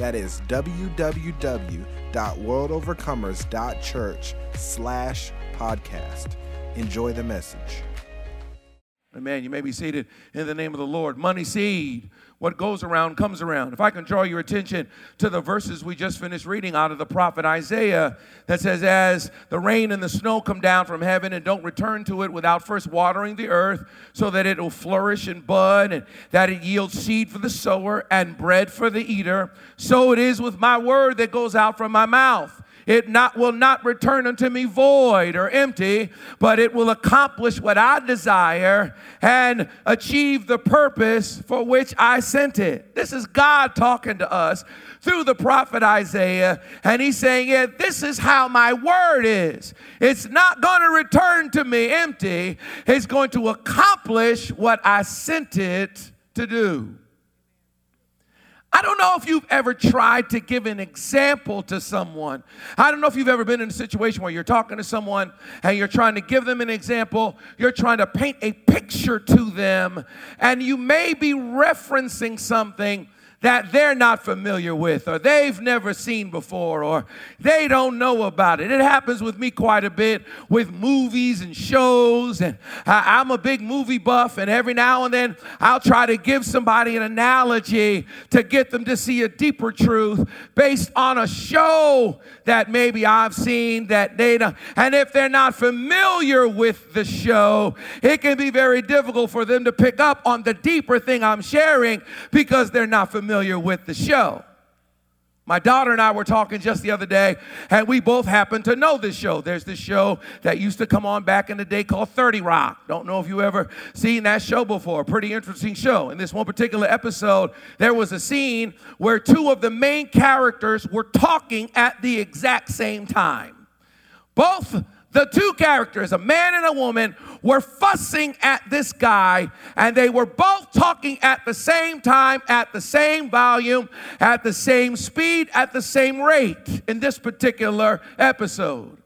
that is www.worldovercomers.church slash podcast. Enjoy the message. Amen. You may be seated in the name of the Lord. Money seed. What goes around comes around. If I can draw your attention to the verses we just finished reading out of the prophet Isaiah that says, As the rain and the snow come down from heaven and don't return to it without first watering the earth so that it will flourish and bud and that it yields seed for the sower and bread for the eater, so it is with my word that goes out from my mouth. It not, will not return unto me void or empty, but it will accomplish what I desire and achieve the purpose for which I sent it. This is God talking to us through the prophet Isaiah, and he's saying, Yeah, this is how my word is. It's not going to return to me empty, it's going to accomplish what I sent it to do. I don't know if you've ever tried to give an example to someone. I don't know if you've ever been in a situation where you're talking to someone and you're trying to give them an example. You're trying to paint a picture to them, and you may be referencing something that they're not familiar with or they've never seen before or they don't know about it. It happens with me quite a bit with movies and shows, and I'm a big movie buff, and every now and then I'll try to give somebody an analogy to get them to see a deeper truth based on a show that maybe I've seen that they don't. And if they're not familiar with the show, it can be very difficult for them to pick up on the deeper thing I'm sharing because they're not familiar familiar with the show. My daughter and I were talking just the other day, and we both happen to know this show. There's this show that used to come on back in the day called 30 Rock. Don't know if you ever seen that show before. Pretty interesting show. In this one particular episode, there was a scene where two of the main characters were talking at the exact same time. Both the two characters, a man and a woman, were fussing at this guy, and they were both talking at the same time, at the same volume, at the same speed, at the same rate in this particular episode.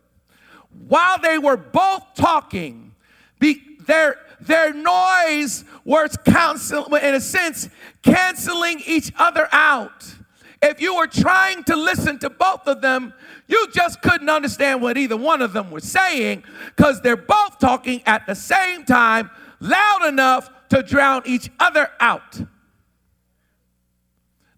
While they were both talking, their, their noise was cancel, in a sense, canceling each other out. If you were trying to listen to both of them, you just couldn't understand what either one of them was saying because they're both talking at the same time, loud enough to drown each other out.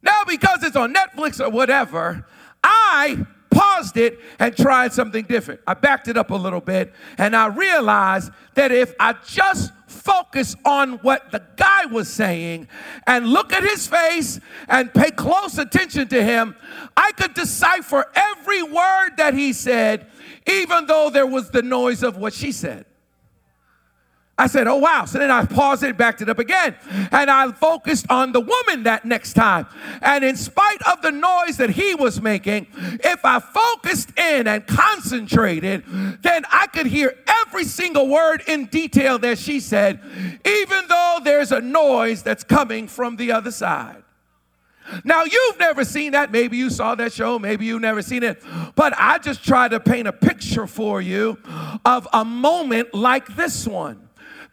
Now, because it's on Netflix or whatever, I paused it and tried something different. I backed it up a little bit and I realized that if I just focus on what the guy was saying and look at his face and pay close attention to him, I could decipher every word that he said, even though there was the noise of what she said. I said, oh wow. So then I paused it, backed it up again. And I focused on the woman that next time. And in spite of the noise that he was making, if I focused in and concentrated, then I could hear every single word in detail that she said, even though there's a noise that's coming from the other side. Now, you've never seen that. Maybe you saw that show. Maybe you've never seen it. But I just try to paint a picture for you of a moment like this one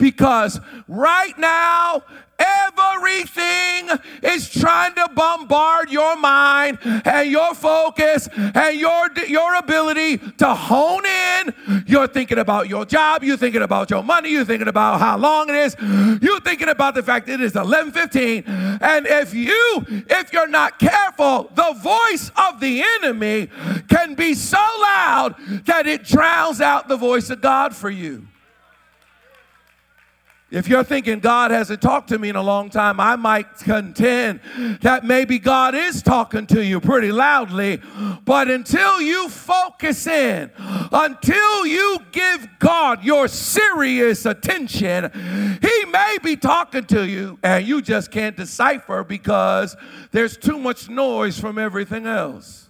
because right now, Everything is trying to bombard your mind and your focus and your, your ability to hone in. You're thinking about your job. You're thinking about your money. You're thinking about how long it is. You're thinking about the fact it is 11:15. And if you, if you're not careful, the voice of the enemy can be so loud that it drowns out the voice of God for you. If you're thinking God hasn't talked to me in a long time, I might contend that maybe God is talking to you pretty loudly. But until you focus in, until you give God your serious attention, He may be talking to you and you just can't decipher because there's too much noise from everything else.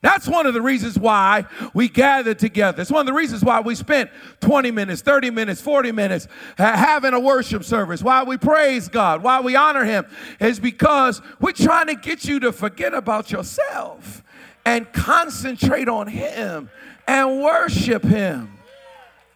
That's one of the reasons why we gather together. It's one of the reasons why we spent 20 minutes, 30 minutes, 40 minutes having a worship service, why we praise God, why we honor Him, is because we're trying to get you to forget about yourself and concentrate on Him and worship Him.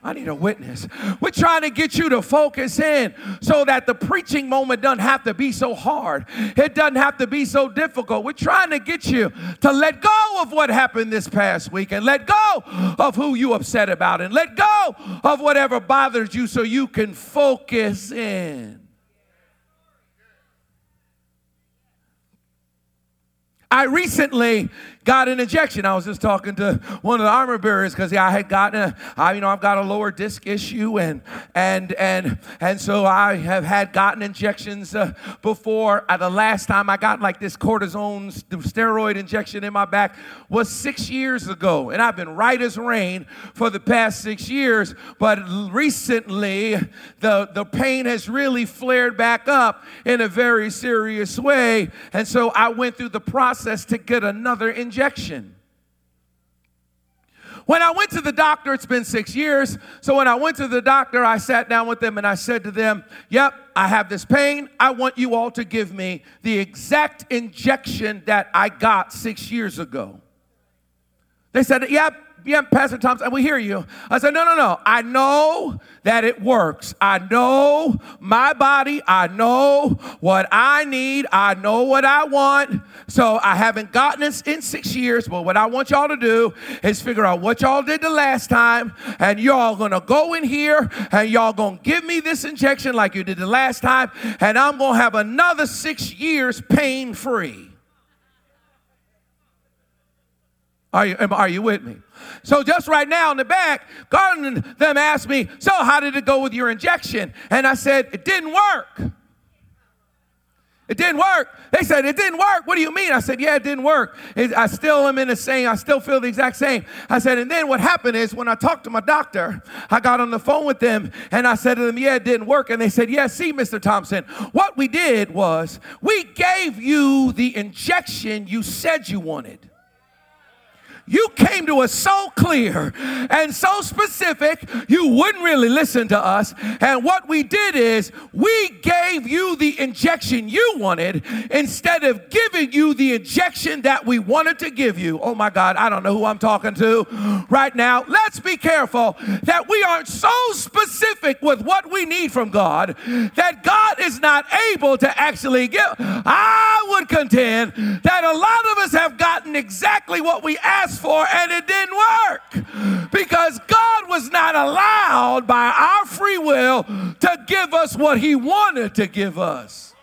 I need a witness. We're trying to get you to focus in so that the preaching moment doesn't have to be so hard. It doesn't have to be so difficult. We're trying to get you to let go of what happened this past week and let go of who you upset about and let go of whatever bothers you so you can focus in. I recently got an injection. I was just talking to one of the armor bearers because I had gotten a, I, you know, I've got a lower disc issue and and and and so I have had gotten injections uh, before. Uh, the last time I got like this cortisone steroid injection in my back was six years ago, and I've been right as rain for the past six years. But recently, the the pain has really flared back up in a very serious way, and so I went through the process to get another injection injection. When I went to the doctor, it's been six years. So when I went to the doctor, I sat down with them and I said to them, Yep, I have this pain. I want you all to give me the exact injection that I got six years ago. They said, Yep, yeah, Pastor Thompson, we hear you. I said, no, no, no. I know that it works. I know my body. I know what I need. I know what I want. So I haven't gotten it in six years, but what I want y'all to do is figure out what y'all did the last time, and y'all gonna go in here and y'all gonna give me this injection like you did the last time, and I'm gonna have another six years pain free. Are you, are you with me? So just right now in the back, Garden them asked me, so how did it go with your injection? And I said, it didn't work. It didn't work. They said, It didn't work. What do you mean? I said, Yeah, it didn't work. It, I still am in the same, I still feel the exact same. I said, And then what happened is when I talked to my doctor, I got on the phone with them and I said to them, Yeah, it didn't work. And they said, Yeah, see, Mr. Thompson, what we did was we gave you the injection you said you wanted. You came to us so clear and so specific, you wouldn't really listen to us. And what we did is we gave you the injection you wanted instead of giving you the injection that we wanted to give you. Oh my God, I don't know who I'm talking to right now. Let's be careful that we aren't so specific with what we need from God that God is not able to actually give. I would contend that a lot of us have gotten exactly what we asked for and it didn't work because God was not allowed by our free will to give us what He wanted to give us.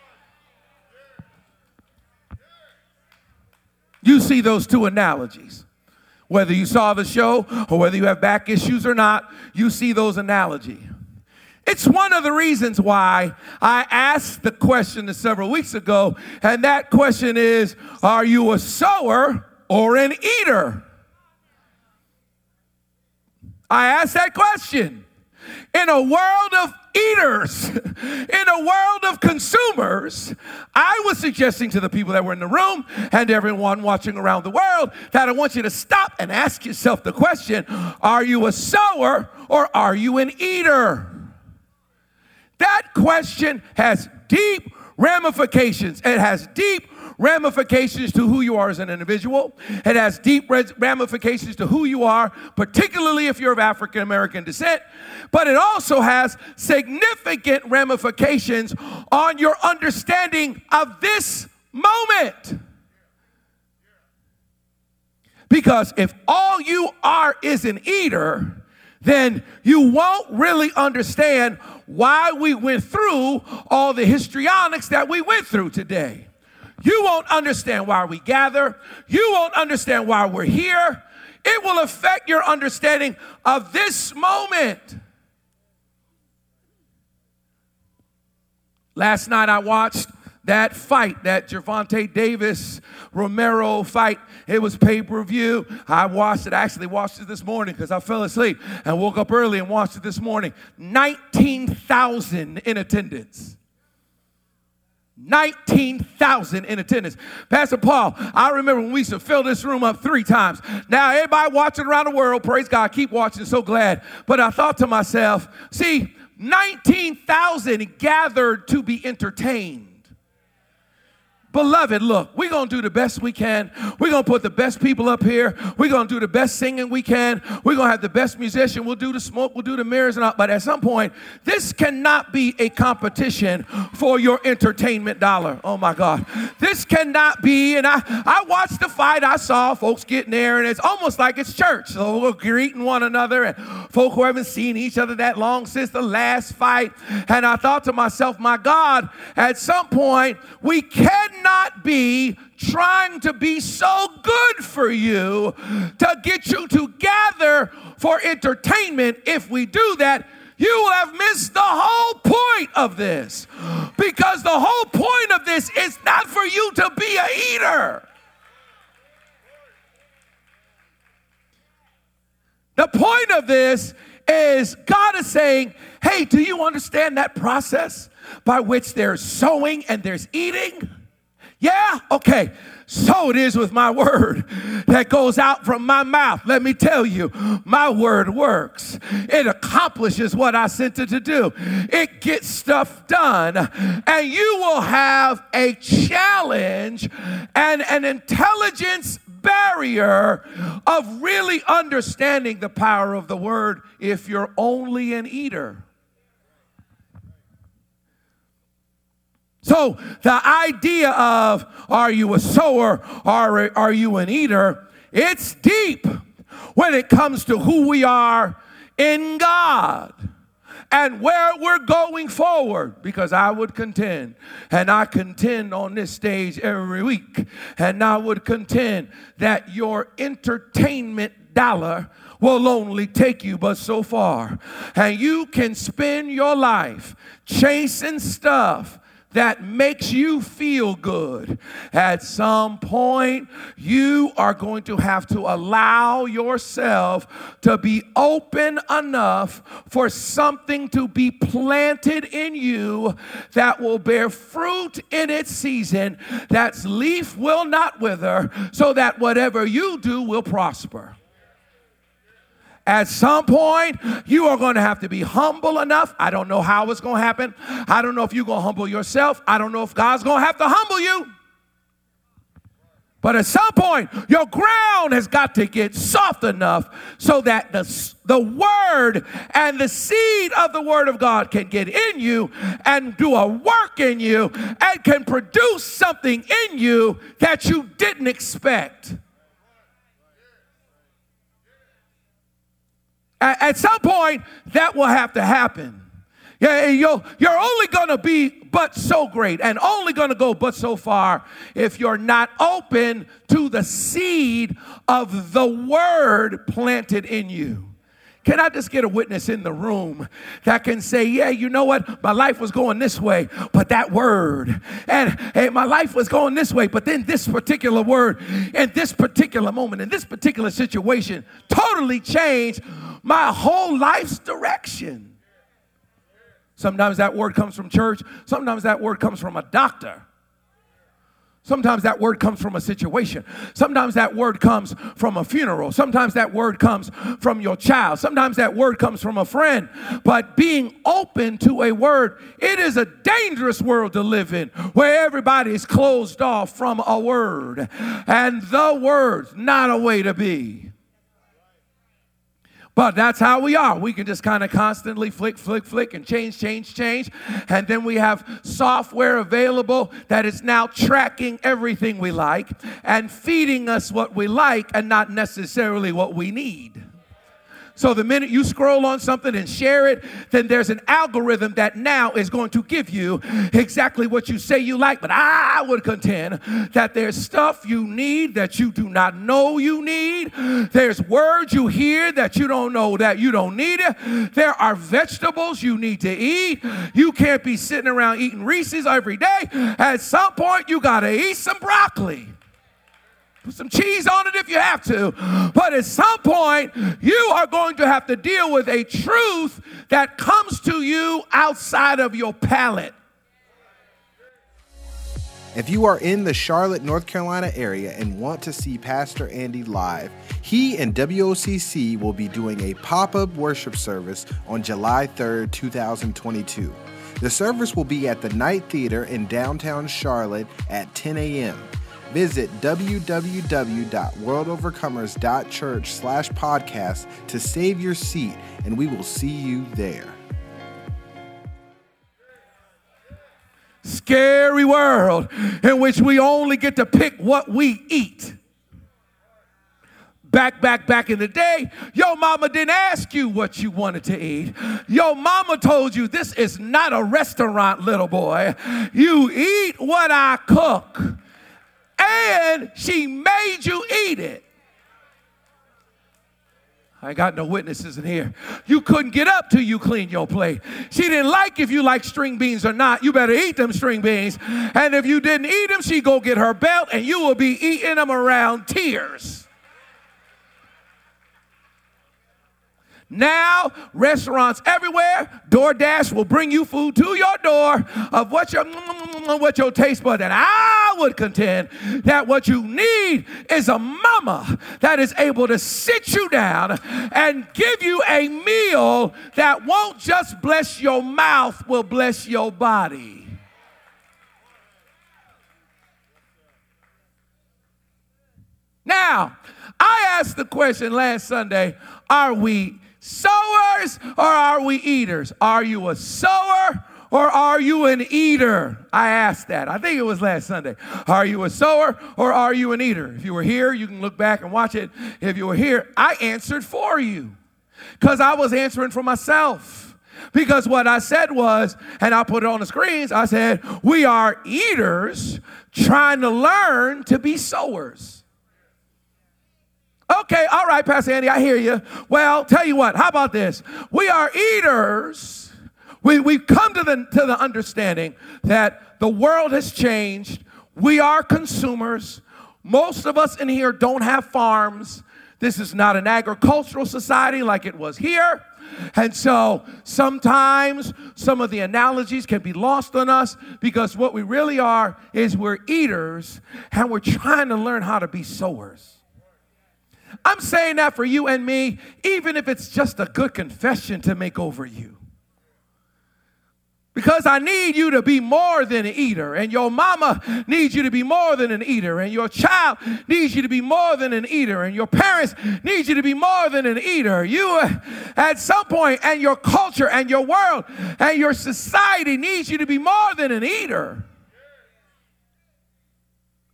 You see those two analogies. Whether you saw the show or whether you have back issues or not, you see those analogies. It's one of the reasons why I asked the question several weeks ago, and that question is Are you a sower or an eater? I asked that question. In a world of eaters, in a world of consumers, I was suggesting to the people that were in the room and everyone watching around the world that I want you to stop and ask yourself the question Are you a sower or are you an eater? That question has deep ramifications. It has deep ramifications to who you are as an individual. It has deep ramifications to who you are, particularly if you're of African American descent. But it also has significant ramifications on your understanding of this moment. Because if all you are is an eater, then you won't really understand why we went through all the histrionics that we went through today. You won't understand why we gather. You won't understand why we're here. It will affect your understanding of this moment. Last night I watched that fight that Gervonta Davis Romero fight. It was pay per view. I watched it, I actually watched it this morning because I fell asleep and woke up early and watched it this morning. 19,000 in attendance. 19,000 in attendance. Pastor Paul, I remember when we used to fill this room up three times. Now, everybody watching around the world, praise God, keep watching, so glad. But I thought to myself, see, 19,000 gathered to be entertained. Beloved, look, we're going to do the best we can. We're going to put the best people up here. We're going to do the best singing we can. We're going to have the best musician. We'll do the smoke. We'll do the mirrors and all. But at some point, this cannot be a competition for your entertainment dollar. Oh my God. This cannot be. And I, I watched the fight. I saw folks getting there, and it's almost like it's church. So we're greeting one another, and folk who haven't seen each other that long since the last fight. And I thought to myself, my God, at some point, we cannot not be trying to be so good for you to get you together for entertainment. If we do that, you will have missed the whole point of this. Because the whole point of this is not for you to be a eater. The point of this is God is saying, hey, do you understand that process by which there's sowing and there's eating? Yeah? Okay. So it is with my word that goes out from my mouth. Let me tell you, my word works. It accomplishes what I sent it to do. It gets stuff done. And you will have a challenge and an intelligence barrier of really understanding the power of the word if you're only an eater. So the idea of are you a sower or are you an eater? It's deep when it comes to who we are in God and where we're going forward because I would contend and I contend on this stage every week and I would contend that your entertainment dollar will only take you but so far and you can spend your life chasing stuff that makes you feel good, at some point you are going to have to allow yourself to be open enough for something to be planted in you that will bear fruit in its season, that leaf will not wither, so that whatever you do will prosper. At some point, you are going to have to be humble enough. I don't know how it's going to happen. I don't know if you're going to humble yourself. I don't know if God's going to have to humble you. But at some point, your ground has got to get soft enough so that the, the word and the seed of the word of God can get in you and do a work in you and can produce something in you that you didn't expect. At, at some point, that will have to happen. Yeah, you're, you're only going to be but so great and only going to go but so far if you're not open to the seed of the word planted in you. Can I just get a witness in the room that can say, Yeah, you know what? My life was going this way, but that word, and hey, my life was going this way, but then this particular word, in this particular moment, in this particular situation, totally changed my whole life's direction. Sometimes that word comes from church, sometimes that word comes from a doctor. Sometimes that word comes from a situation. Sometimes that word comes from a funeral. Sometimes that word comes from your child. Sometimes that word comes from a friend. But being open to a word, it is a dangerous world to live in where everybody is closed off from a word. And the word's not a way to be. But that's how we are. We can just kind of constantly flick, flick, flick, and change, change, change. And then we have software available that is now tracking everything we like and feeding us what we like and not necessarily what we need. So the minute you scroll on something and share it, then there's an algorithm that now is going to give you exactly what you say you like. But I would contend that there's stuff you need that you do not know you need. There's words you hear that you don't know that you don't need it. There are vegetables you need to eat. You can't be sitting around eating Reese's every day. At some point, you got to eat some broccoli. Some cheese on it if you have to. But at some point, you are going to have to deal with a truth that comes to you outside of your palate. If you are in the Charlotte, North Carolina area and want to see Pastor Andy live, he and WOCC will be doing a pop up worship service on July 3rd, 2022. The service will be at the Knight Theater in downtown Charlotte at 10 a.m. Visit www.worldovercomers.church slash podcast to save your seat, and we will see you there. Scary world in which we only get to pick what we eat. Back, back, back in the day, your mama didn't ask you what you wanted to eat. Your mama told you this is not a restaurant, little boy. You eat what I cook and she made you eat it. I got no witnesses in here. You couldn't get up till you cleaned your plate. She didn't like if you like string beans or not. You better eat them string beans. And if you didn't eat them, she go get her belt and you will be eating them around tears. Now, restaurants everywhere, DoorDash will bring you food to your door of what your what your taste bud. And I would contend that what you need is a mama that is able to sit you down and give you a meal that won't just bless your mouth, will bless your body. Now, I asked the question last Sunday are we sowers or are we eaters? Are you a sower or are you an eater? I asked that. I think it was last Sunday. Are you a sower or are you an eater? If you were here, you can look back and watch it. If you were here, I answered for you because I was answering for myself. Because what I said was, and I put it on the screens, I said, we are eaters trying to learn to be sowers. Okay, all right, Pastor Andy, I hear you. Well, tell you what, how about this? We are eaters. We, we've come to the, to the understanding that the world has changed. We are consumers. Most of us in here don't have farms. This is not an agricultural society like it was here. And so sometimes some of the analogies can be lost on us because what we really are is we're eaters and we're trying to learn how to be sowers. I'm saying that for you and me, even if it's just a good confession to make over you. Because I need you to be more than an eater, and your mama needs you to be more than an eater, and your child needs you to be more than an eater, and your parents need you to be more than an eater. You, uh, at some point, and your culture, and your world, and your society needs you to be more than an eater.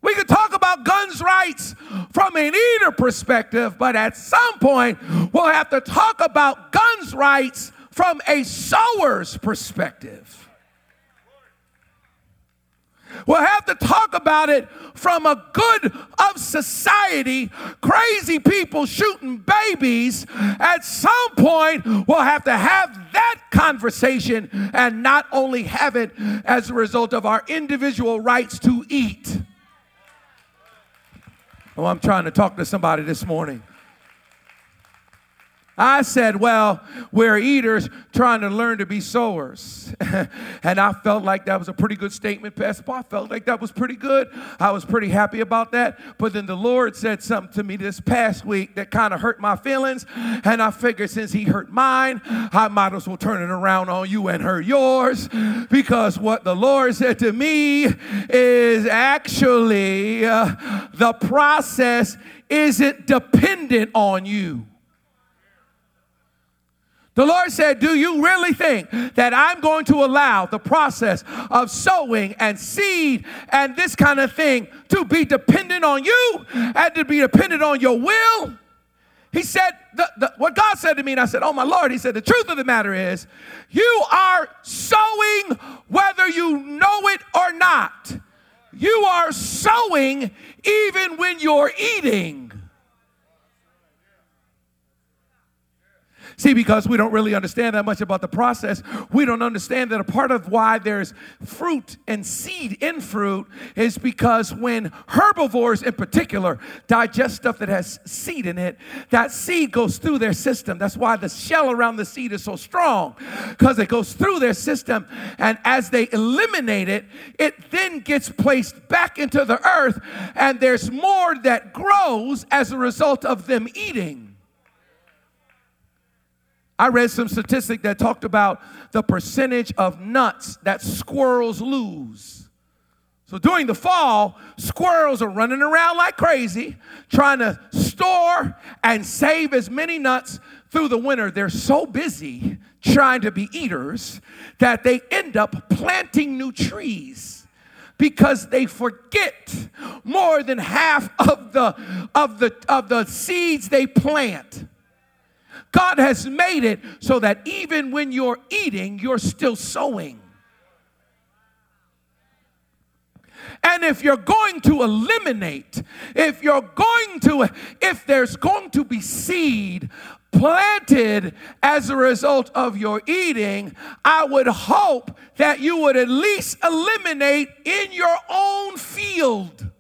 We could talk about guns rights from an eater perspective, but at some point, we'll have to talk about guns rights from a sower's perspective. We'll have to talk about it from a good of society, crazy people shooting babies. At some point, we'll have to have that conversation and not only have it as a result of our individual rights to eat. Oh, I'm trying to talk to somebody this morning. I said, Well, we're eaters trying to learn to be sowers. and I felt like that was a pretty good statement, Pastor Paul. I felt like that was pretty good. I was pretty happy about that. But then the Lord said something to me this past week that kind of hurt my feelings. And I figured since He hurt mine, I might as well turn it around on you and hurt yours. Because what the Lord said to me is actually uh, the process isn't dependent on you. The Lord said, Do you really think that I'm going to allow the process of sowing and seed and this kind of thing to be dependent on you and to be dependent on your will? he said, the, the, what God said to me, and I said, Oh my Lord, he said, the truth of the matter is, you are sowing whether you know it or not. You are sowing even when you're eating. See, because we don't really understand that much about the process, we don't understand that a part of why there's fruit and seed in fruit is because when herbivores in particular digest stuff that has seed in it, that seed goes through their system. That's why the shell around the seed is so strong, because it goes through their system. And as they eliminate it, it then gets placed back into the earth, and there's more that grows as a result of them eating. I read some statistic that talked about the percentage of nuts that squirrels lose. So during the fall, squirrels are running around like crazy, trying to store and save as many nuts through the winter. They're so busy trying to be eaters that they end up planting new trees because they forget more than half of the of the of the seeds they plant. God has made it so that even when you're eating, you're still sowing. And if you're going to eliminate, if you're going to, if there's going to be seed planted as a result of your eating, I would hope that you would at least eliminate in your own field.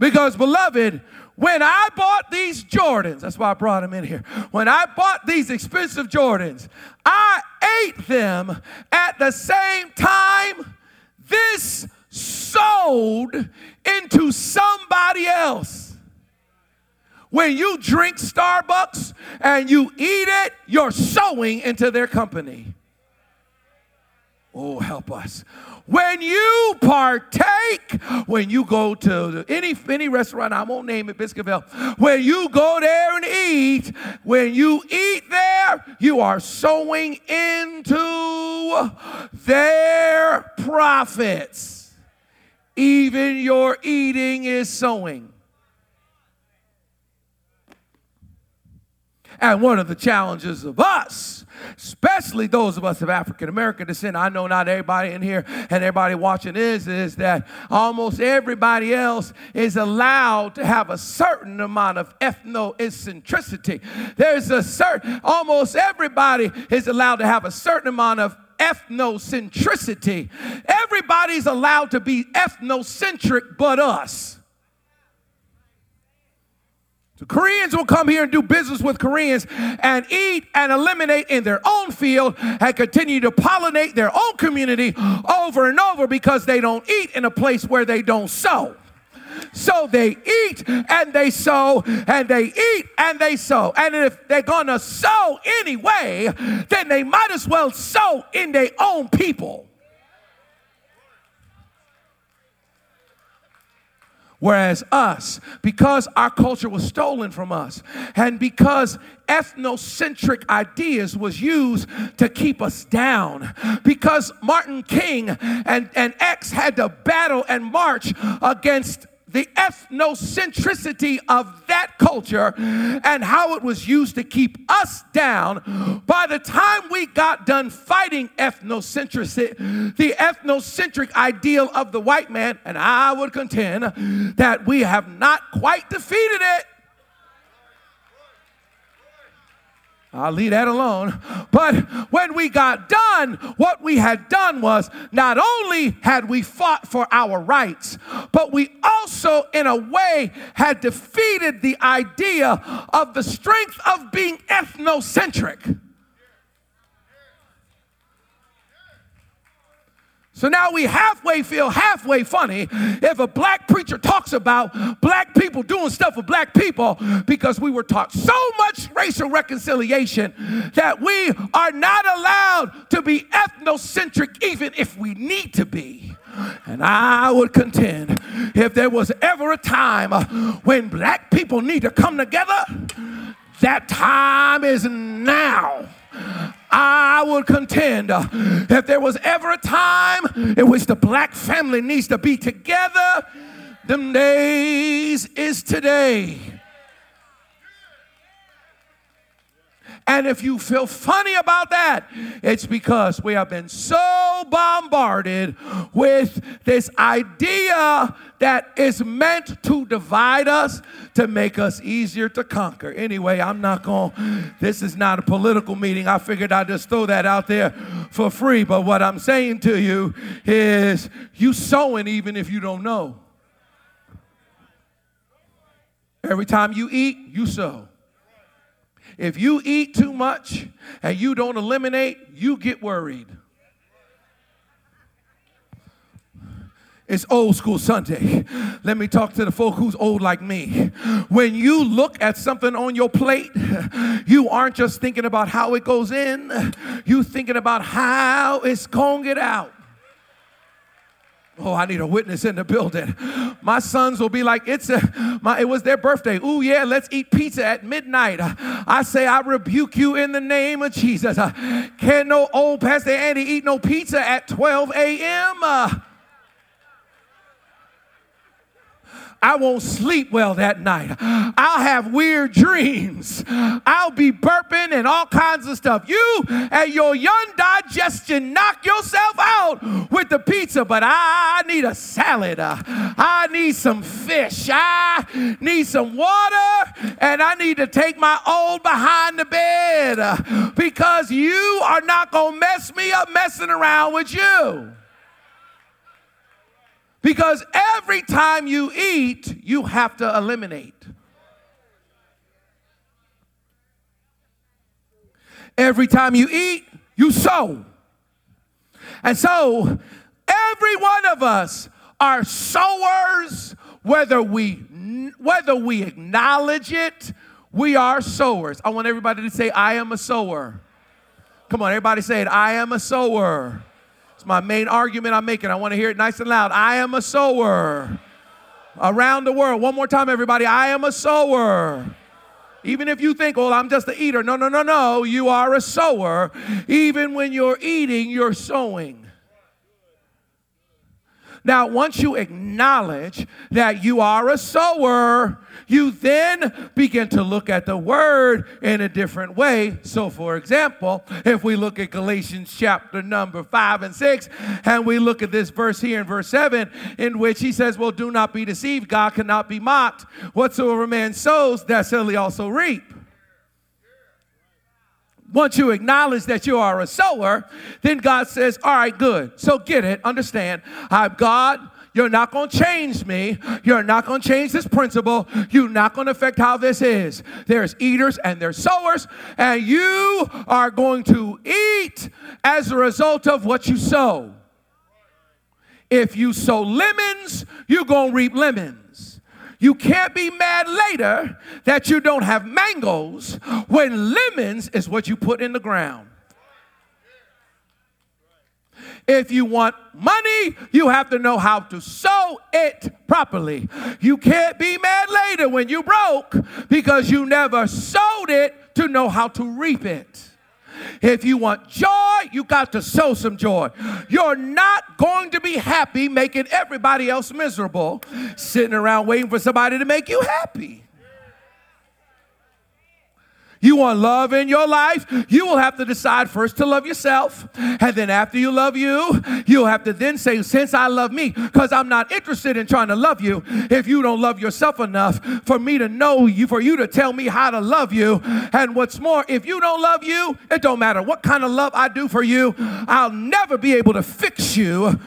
Because, beloved, when I bought these Jordans, that's why I brought them in here. When I bought these expensive Jordans, I ate them at the same time this sold into somebody else. When you drink Starbucks and you eat it, you're sowing into their company. Oh, help us. When you partake, when you go to any, any restaurant, I won't name it, Biscuitville, when you go there and eat, when you eat there, you are sowing into their profits. Even your eating is sowing. And one of the challenges of us especially those of us of African American descent. I know not everybody in here and everybody watching is, is that almost everybody else is allowed to have a certain amount of ethnocentricity. There's a certain, almost everybody is allowed to have a certain amount of ethnocentricity. Everybody's allowed to be ethnocentric but us. So Koreans will come here and do business with Koreans and eat and eliminate in their own field and continue to pollinate their own community over and over because they don't eat in a place where they don't sow. So they eat and they sow and they eat and they sow. And if they're gonna sow anyway, then they might as well sow in their own people. Whereas us, because our culture was stolen from us, and because ethnocentric ideas was used to keep us down, because Martin King and, and X had to battle and march against the ethnocentricity of that culture and how it was used to keep us down. By the time we got done fighting ethnocentricity, the ethnocentric ideal of the white man, and I would contend that we have not quite defeated it. I'll leave that alone. But when we got done, what we had done was not only had we fought for our rights, but we also, in a way, had defeated the idea of the strength of being ethnocentric. So now we halfway feel halfway funny if a black preacher talks about black people doing stuff with black people because we were taught so much racial reconciliation that we are not allowed to be ethnocentric even if we need to be. And I would contend if there was ever a time when black people need to come together, that time is now. I would contend uh, if there was ever a time in which the black family needs to be together, them days is today. And if you feel funny about that, it's because we have been so bombarded with this idea that is meant to divide us to make us easier to conquer. Anyway, I'm not going, this is not a political meeting. I figured I'd just throw that out there for free. But what I'm saying to you is you sowing even if you don't know. Every time you eat, you sow. If you eat too much and you don't eliminate, you get worried. It's old school Sunday. Let me talk to the folk who's old like me. When you look at something on your plate, you aren't just thinking about how it goes in, you thinking about how it's going to get out. Oh, I need a witness in the building. My sons will be like, it's a, my, it was their birthday. Ooh, yeah, let's eat pizza at midnight. I say, I rebuke you in the name of Jesus. Can no old Pastor Andy eat no pizza at 12 a.m.? I won't sleep well that night. I'll have weird dreams. I'll be burping and all kinds of stuff. You and your young digestion knock yourself out with the pizza, but I need a salad. Uh, I need some fish. I need some water, and I need to take my old behind the bed uh, because you are not going to mess me up messing around with you. Because every time you eat, you have to eliminate. Every time you eat, you sow. And so, every one of us are sowers, whether we whether we acknowledge it, we are sowers. I want everybody to say, I am a sower. Come on, everybody say it. I am a sower. It's my main argument I'm making. I want to hear it nice and loud. I am a sower. Around the world. One more time, everybody. I am a sower. Even if you think, well, I'm just an eater. No, no, no, no. You are a sower. Even when you're eating, you're sowing. Now, once you acknowledge that you are a sower, you then begin to look at the word in a different way. So, for example, if we look at Galatians chapter number five and six, and we look at this verse here in verse seven, in which he says, Well, do not be deceived, God cannot be mocked. Whatsoever man sows, that shall he also reap once you acknowledge that you are a sower, then God says, All right, good. So get it, understand. I'm God. You're not going to change me. You're not going to change this principle. You're not going to affect how this is. There's eaters and there's sowers, and you are going to eat as a result of what you sow. If you sow lemons, you're going to reap lemons. You can't be mad later that you don't have mangoes when lemons is what you put in the ground. If you want money, you have to know how to sow it properly. You can't be mad later when you broke because you never sowed it to know how to reap it. If you want joy, you got to sow some joy. You're not going to be happy making everybody else miserable, sitting around waiting for somebody to make you happy. You want love in your life, you will have to decide first to love yourself. And then after you love you, you'll have to then say, Since I love me, because I'm not interested in trying to love you if you don't love yourself enough for me to know you, for you to tell me how to love you. And what's more, if you don't love you, it don't matter what kind of love I do for you, I'll never be able to fix you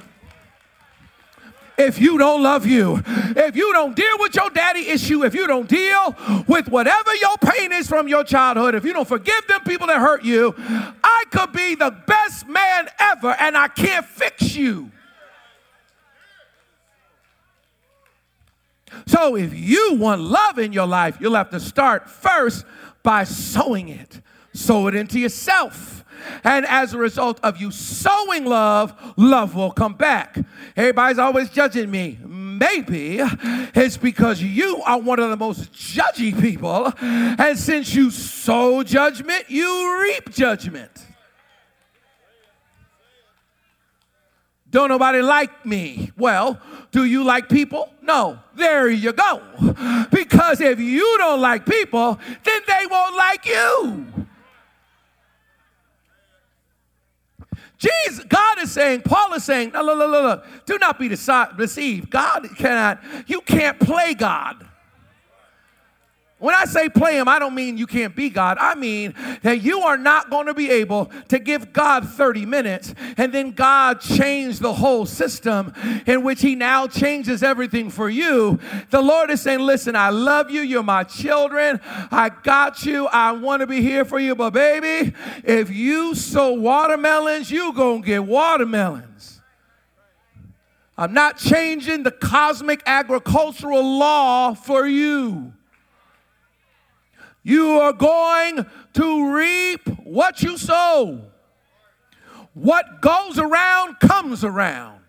if you don't love you. If you don't deal with your daddy issue, if you don't deal with whatever your pain is from your childhood, if you don't forgive them people that hurt you, I could be the best man ever and I can't fix you. So if you want love in your life, you'll have to start first by sowing it. Sow it into yourself. And as a result of you sowing love, love will come back. Everybody's always judging me. Maybe it's because you are one of the most judgy people. And since you sow judgment, you reap judgment. Don't nobody like me. Well, Do you like people? No. There you go. Because if you don't like people, then they won't like you. Jesus, God is saying, Paul is saying, no, look, look, look, do not be deceived. God cannot, you can't play God. When I say play him, I don't mean you can't be God. I mean that you are not going to be able to give God 30 minutes and then God change the whole system in which he now changes everything for you. The Lord is saying, listen, I love you. You're my children. I got you. I want to be here for you. But baby, if you sow watermelons, you're going to get watermelons. I'm not changing the cosmic agricultural law for you. You are going to reap what you sow. What goes around comes around.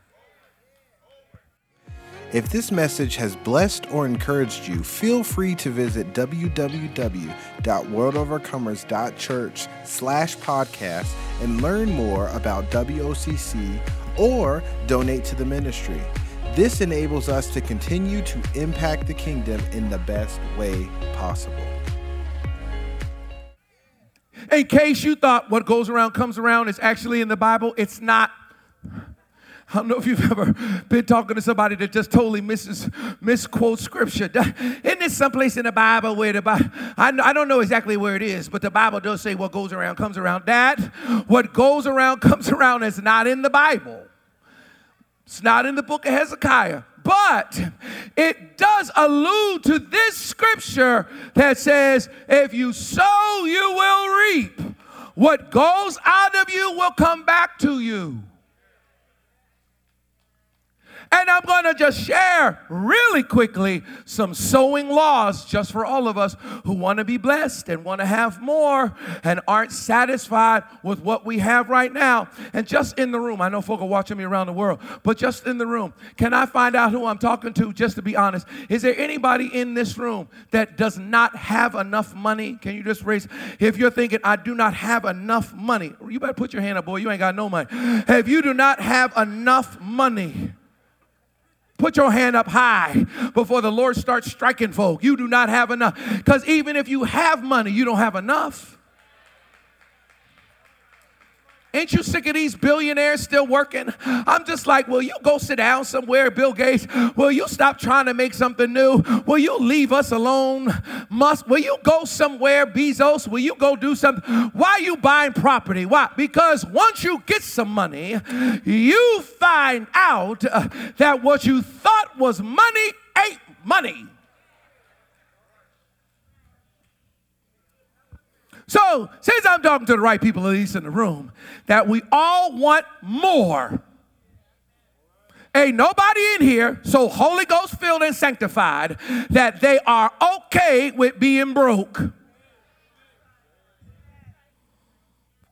If this message has blessed or encouraged you, feel free to visit www.worldovercomers.church slash podcast and learn more about WOCC or donate to the ministry. This enables us to continue to impact the kingdom in the best way possible. In case you thought what goes around comes around is actually in the Bible, it's not. I don't know if you've ever been talking to somebody that just totally misses misquotes scripture. Isn't this someplace in the Bible where the Bible, I, I don't know exactly where it is, but the Bible does say what goes around comes around. That, what goes around comes around is not in the Bible. It's not in the book of Hezekiah. But it does allude to this scripture that says, if you sow, you will reap. What goes out of you will come back to you. And I'm going to just share really quickly some sowing laws just for all of us who want to be blessed and want to have more and aren't satisfied with what we have right now. And just in the room, I know folk are watching me around the world, but just in the room, can I find out who I'm talking to just to be honest? Is there anybody in this room that does not have enough money? Can you just raise? If you're thinking, I do not have enough money, you better put your hand up, boy. You ain't got no money. If you do not have enough money, Put your hand up high before the Lord starts striking folk. You do not have enough. Because even if you have money, you don't have enough. Ain't you sick of these billionaires still working? I'm just like, will you go sit down somewhere, Bill Gates? Will you stop trying to make something new? Will you leave us alone? Musk, will you go somewhere, Bezos? Will you go do something? Why are you buying property? Why? Because once you get some money, you find out that what you thought was money ain't money. So, since I'm talking to the right people, at least in the room, that we all want more. Ain't nobody in here so Holy Ghost filled and sanctified that they are okay with being broke.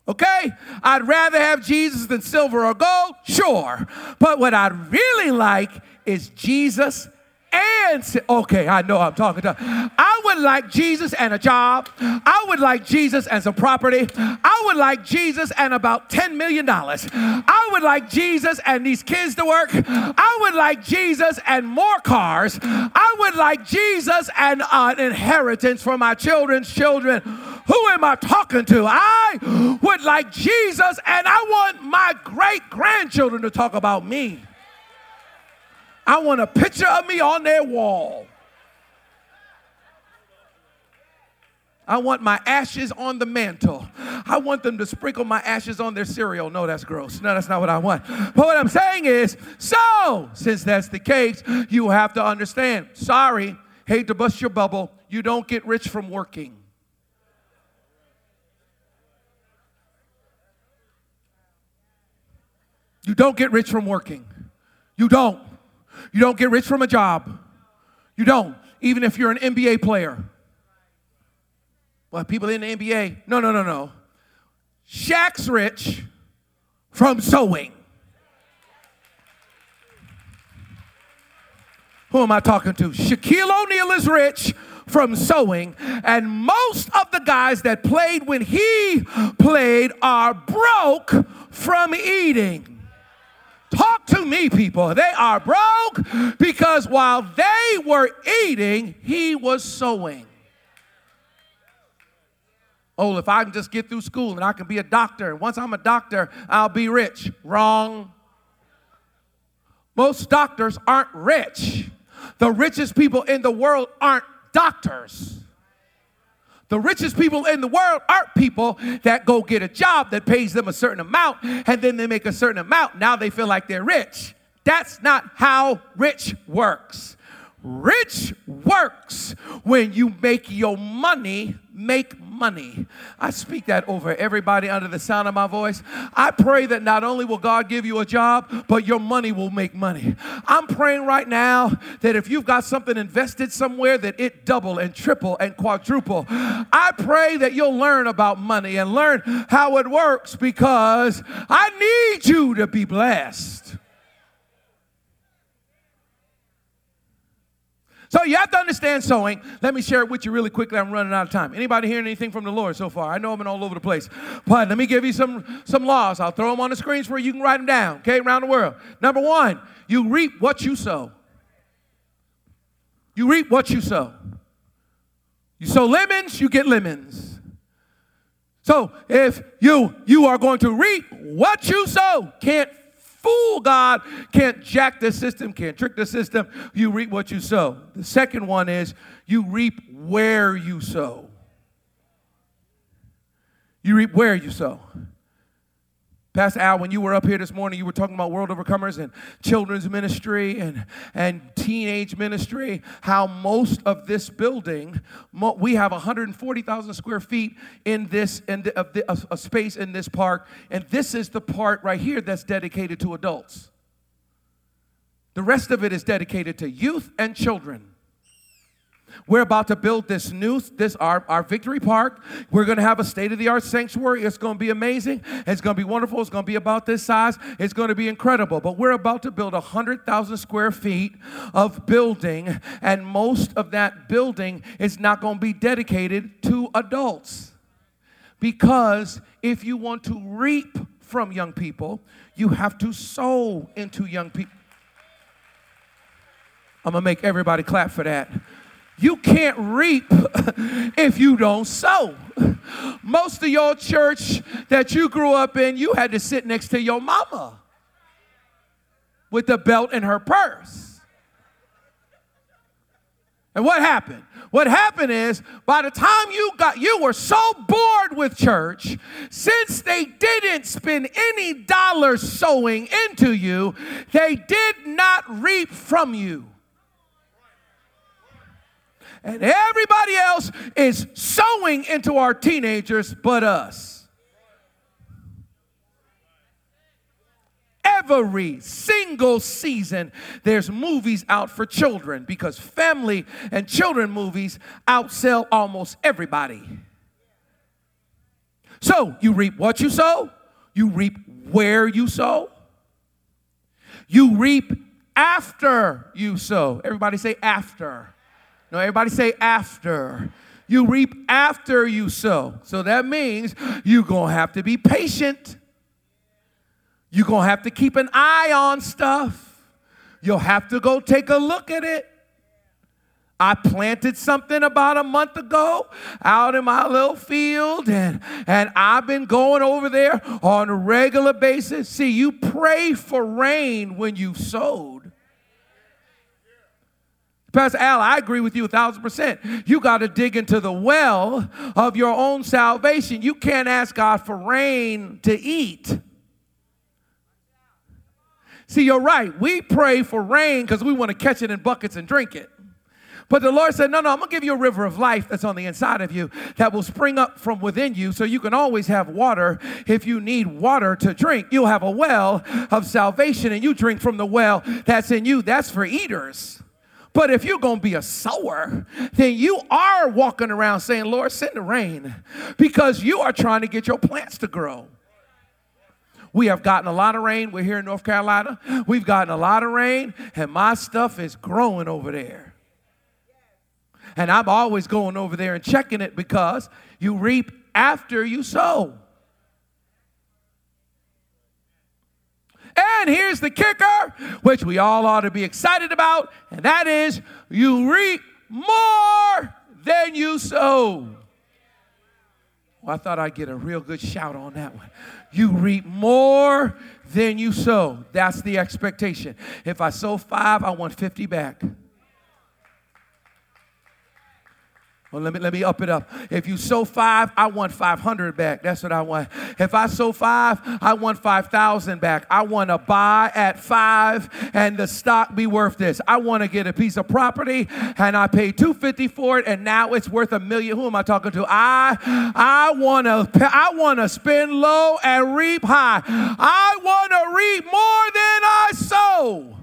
Okay? I'd rather have Jesus than silver or gold, sure. But what I'd really like is Jesus and say, okay, I know I'm talking to. I would like Jesus and a job. I would like Jesus and some property. I would like Jesus and about $10 million. I would like Jesus and these kids to work. I would like Jesus and more cars. I would like Jesus and an inheritance for my children's children. Who am I talking to? I would like Jesus and I want my great grandchildren to talk about me. I want a picture of me on their wall. I want my ashes on the mantle. I want them to sprinkle my ashes on their cereal. No, that's gross. No, that's not what I want. But what I'm saying is, so since that's the case, you have to understand. Sorry, hate to bust your bubble. You don't get rich from working. You don't get rich from working. You don't. You don't get rich from a job. You don't, even if you're an NBA player. Well, people in the NBA, no, no, no, no. Shaq's rich from sowing. Who am I talking to? Shaquille O'Neal is rich from sowing, and most of the guys that played when he played are broke from eating. Talk to me, people. They are broke because while they were eating, he was sowing. Oh, if I can just get through school and I can be a doctor, and once I'm a doctor, I'll be rich. Wrong. Most doctors aren't rich. The richest people in the world aren't doctors. The richest people in the world aren't people that go get a job that pays them a certain amount and then they make a certain amount. Now they feel like they're rich. That's not how rich works. Rich works when you make your money make money. I speak that over everybody under the sound of my voice. I pray that not only will God give you a job, but your money will make money. I'm praying right now that if you've got something invested somewhere, that it double and triple and quadruple. I pray that you'll learn about money and learn how it works because I need you to be blessed. So you have to understand sowing. Let me share it with you really quickly. I'm running out of time. Anybody hearing anything from the Lord so far? I know I've been all over the place. But let me give you some, some laws. I'll throw them on the screens for you. You can write them down, okay, around the world. Number one, you reap what you sow. You reap what you sow. You sow lemons, you get lemons. So if you you are going to reap what you sow, can't fool God, can't jack the system, can't trick the system. You reap what you sow. The second one is you reap where you sow. You reap where you sow. Pastor Al, when you were up here this morning, you were talking about World Overcomers and children's ministry and, and teenage ministry. How most of this building, we have 140,000 square feet in this, in the, of the, space in this park, and this is the part right here that's dedicated to adults. The rest of it is dedicated to youth and children. We're about to build this new, this our, our victory park. We're to have a state-of-the-art sanctuary. It's to be amazing. It's to be wonderful. It's to be about this size. It's to be incredible. But we're about to build a 100,000 square feet of building, and most of that building is not to be dedicated to adults. Because if you want to reap from young people, you have to sow into young people. I'm to make everybody clap for that. You can't reap if you don't sow. Most of your church that you grew up in, you had to sit next to your mama with the belt in her purse. And what happened? What happened is by the time you got you were so bored with church, since they didn't spend any dollars sowing into you, they did not reap from you and everybody else is sowing into our teenagers but us. Every single season, there's movies out for children because family and children movies outsell almost everybody. So you reap what you sow, you reap where you sow, you reap after you sow. Everybody say after. No, everybody say after. You reap after you sow. So that means you're going to have to be patient. You're going to have to keep an eye on stuff. You'll have to go take a look at it. I planted something about a month ago out in my little field, and, and I've been going over there on a regular basis. See, you pray for rain when you sowed. Pastor Al, I agree with you a thousand percent. You got to dig into the well of your own salvation. You can't ask God for rain to eat. See, you're right. We pray for rain because we want to catch it in buckets and drink it. But the Lord said, No, no, I'm going to give you a river of life that's on the inside of you that will spring up from within you so you can always have water if you need water to drink. You'll have a well of salvation and you drink from the well that's in you. That's for eaters. But if you're going to be a sower, then you are walking around saying, Lord, send the rain because you are trying to get your plants to grow. We have gotten a lot of rain. We're here in North Carolina. We've gotten a lot of rain, and my stuff is growing over there. And I'm always going over there and checking it because you reap after you sow. And here's the kicker, which we all ought to be excited about, and that is you reap more than you sow. Well, I thought I'd get a real good shout on that one. You reap more than you sow. That's the expectation. If I sow five, I want 50 back. Well, let me let me up it up. If you sow five, I want five hundred back. That's what I want. If I sow five, I want five thousand back. I want to buy at five and the stock be worth this. I want to get a piece of property and I paid two fifty for it, and now it's worth a million. Who am I talking to? I I want to I want to spend low and reap high. I want to reap more than I sow.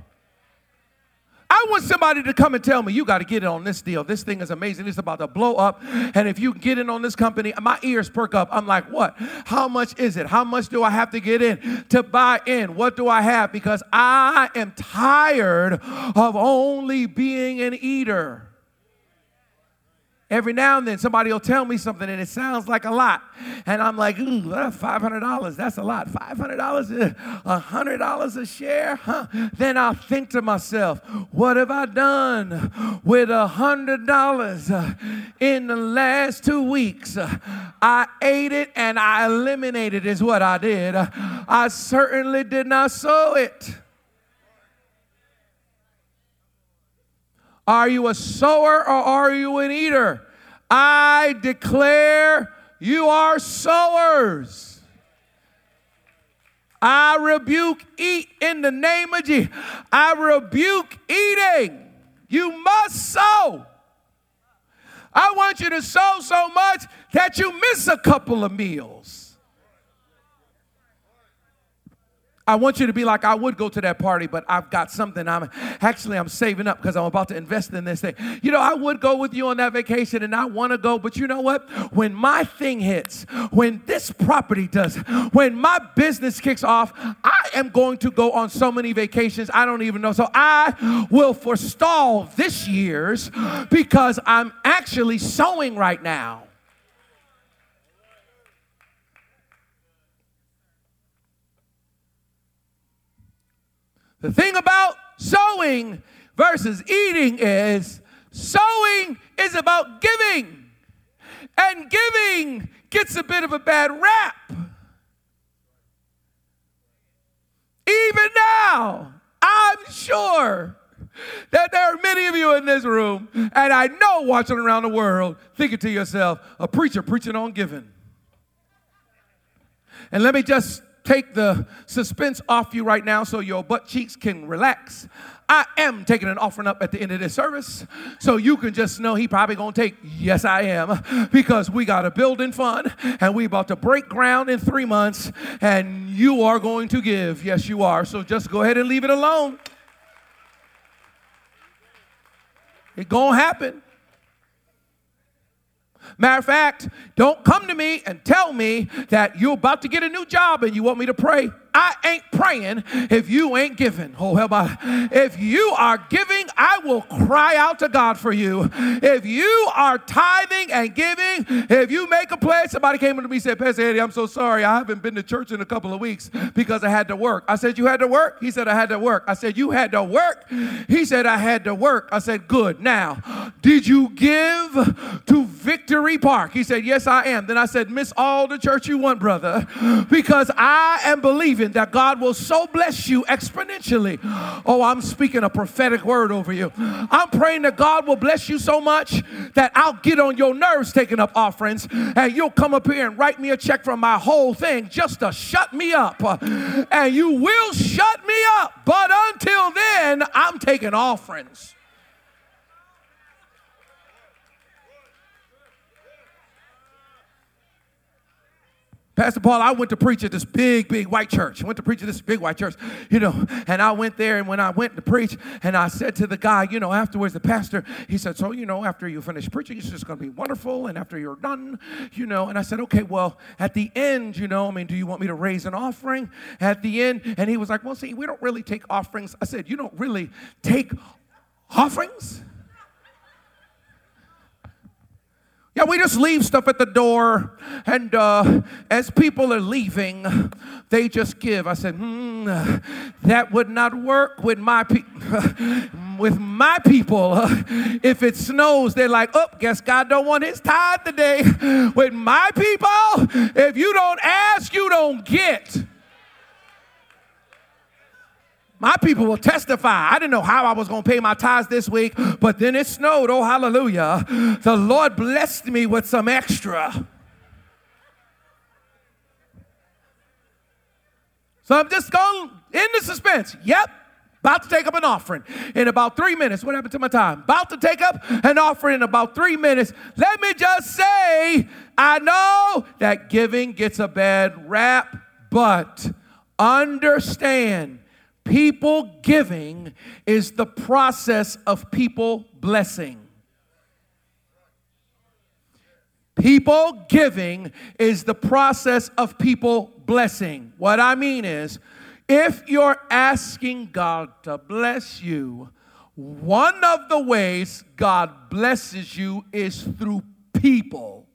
I want somebody to come and tell me, you got to get in on this deal. This thing is amazing. It's about to blow up. And if you get in on this company, my ears perk up. I'm like, what? How much is it? How much do I have to get in to buy in? What do I have? Because I am tired of only being an eater. Every now and then somebody will tell me something and it sounds like a lot. And I'm like, ooh, uh, $500, that's a lot. $500, $100 uh, a share? Huh? Then I'll think to myself, what have I done with $100 uh, in the last two weeks? I ate it and I eliminated is what I did. I certainly did not sow it. Are you a sower or are you an eater? I declare you are sowers. I rebuke eat in the name of Jesus. I rebuke eating. You must sow. I want you to sow so much that you miss a couple of meals. I want you to be like, I would go to that party, but I've got something. I'm actually I'm saving up because I'm about to invest in this thing. You know, I would go with you on that vacation and I want to go, but you know what? When my thing hits, when this property does, when my business kicks off, I am going to go on so many vacations. I don't even know. So I will forestall this year's because I'm actually sowing right now. The thing about sowing versus eating is sowing is about giving, and giving gets a bit of a bad rap. Even now, I'm sure that there are many of you in this room, and I know watching around the world, thinking to yourself, a preacher preaching on giving. And let me just take the suspense off you right now so your butt cheeks can relax. I am taking an offering up at the end of this service. So you can just know he probably gonna take, yes, I am, because we got a building fund and we about to break ground in three months, and you are going to give. Yes, you are. So just go ahead and leave it alone. It gonna happen. Matter of fact, don't come to me and tell me that you're about to get a new job and you want me to pray. I ain't praying if you ain't giving. Oh, hell, if you are giving, I will cry out to God for you. If you are tithing and giving, if you make a pledge, somebody came to me and said, Pastor Eddie, I'm so sorry. I haven't been to church in a couple of weeks because I had to work. I said, You had to work? He said, I had to work. I said, You had to work? He said, I had to work. I said, Good. Now, did you give to Victory Park? He said, Yes, I am. Then I said, Miss all the church you want, brother, because I am believing believing that God will so bless you exponentially. Oh, I'm speaking a prophetic word over you. I'm praying that God will bless you so much that I'll get on your nerves taking up offerings and you'll come up here and write me a check from my whole thing just to shut me up. And you will shut me up. But until then, I'm taking offerings. Pastor Paul, I went to preach at this big, big white church. I went to preach at this big white church, you know, and I went there, and when I went to preach, and I said to the guy, you know, afterwards, the pastor, he said, so, you know, after you finish preaching, it's just going to be wonderful, and after you're done, you know, and I said, okay, well, at the end, you know, I mean, do you want me to raise an offering at the end? And he was like, well, see, we don't really take offerings. I said, you don't really take offerings? Yeah, we just leave stuff at the door, and uh, as people are leaving, they just give. I said, hmm, that would not work with my people. with my people, if it snows, they're like, oh, guess God don't want his tithe today. With my people, if you don't ask, you don't get. My people will testify. I didn't know how I was going to pay my tithes this week, but then it snowed. Oh, hallelujah. The Lord blessed me with some extra. So I'm just going in the suspense. Yep. About to take up an offering in about three minutes. What happened to my time? About to take up an offering in about three minutes. Let me just say, I know that giving gets a bad rap, but understand People giving is the process of people blessing. People giving is the process of people blessing. What I mean is, if you're asking God to bless you, one of the ways God blesses you is through people.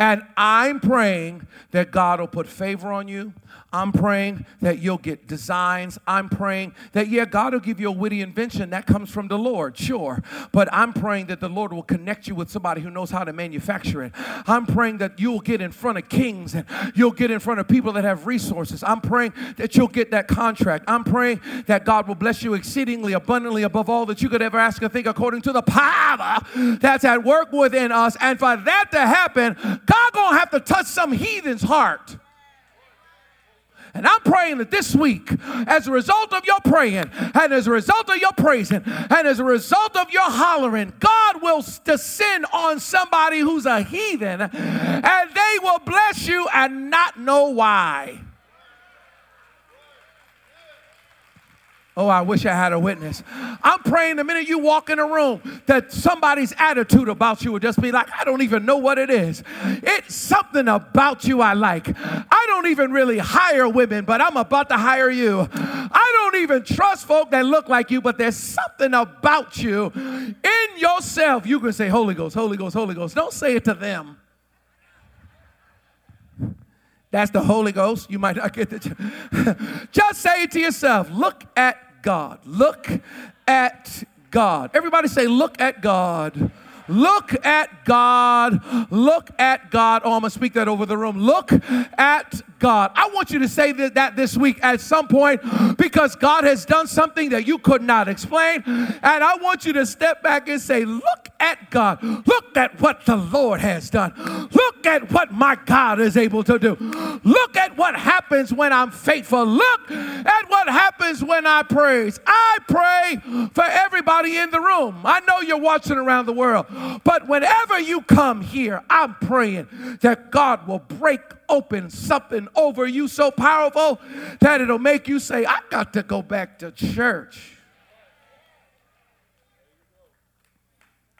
And I'm praying that God will put favor on you. I'm praying that you'll get designs. I'm praying that, yeah, God will give you a witty invention. That comes from the Lord, sure. But I'm praying that the Lord will connect you with somebody who knows how to manufacture it. I'm praying that you'll get in front of kings and you'll get in front of people that have resources. I'm praying that you'll get that contract. I'm praying that God will bless you exceedingly abundantly above all that you could ever ask or think according to the power that's at work within us. And for that to happen, God gonna have to touch some heathen's heart. And I'm praying that this week, as a result of your praying, and as a result of your praising, and as a result of your hollering, God will descend on somebody who's a heathen, and they will bless you and not know why. Oh, I wish I had a witness. I'm praying the minute you walk in a room that somebody's attitude about you will just be like, I don't even know what it is. It's something about you I like. I don't even really hire women, but I'm about to hire you. I don't even trust folk that look like you, but there's something about you in yourself. You can say, Holy Ghost, Holy Ghost, Holy Ghost. Don't say it to them. That's the Holy Ghost. You might not get it. Just say it to yourself. Look at God. Look at God. Everybody say, Look at God. Look at God. Look at God. Oh, I'm going to speak that over the room. Look at God. I want you to say that this week at some point because God has done something that you could not explain. And I want you to step back and say, Look at God. Look at what the Lord has done. Look at what my God is able to do. Look at what happens when I'm faithful. Look at what happens when I praise. I pray for everybody in the room. I know you're watching around the world. But whenever you come here, I'm praying that God will break open something over you so powerful that it'll make you say, I got to go back to church.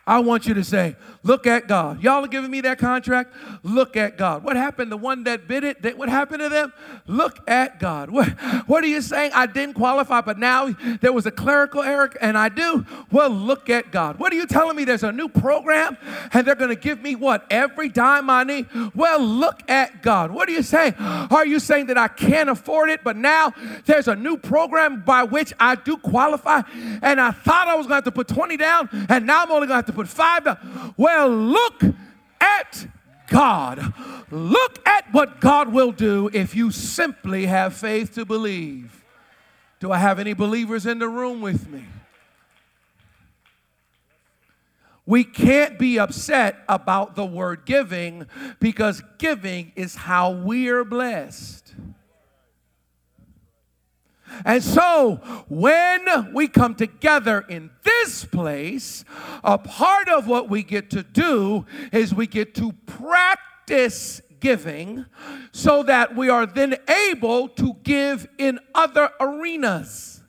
I want you to say, Look at God. Y'all are giving me that contract? Look at God. What happened? The one that bid it, what happened to them? Look at God. What, what are you saying? I didn't qualify, but now there was a clerical error and I do? Well, look at God. What are you telling me? There's a new program and they're going to give me what? Every dime I need? Well, look at God. What are you saying? Are you saying that I can't afford it, but now there's a new program by which I do qualify and I thought I was going to have to put 20 down and now I'm only going to have to put five down? Well, look at God. Look at what God will do if you simply have faith to believe. Do I have any believers in the room with me? We can't be upset about the word giving because giving is how we're blessed. And so, when we come together in this place, a part of what we get to do is we get to practice giving so that we are then able to give in other arenas.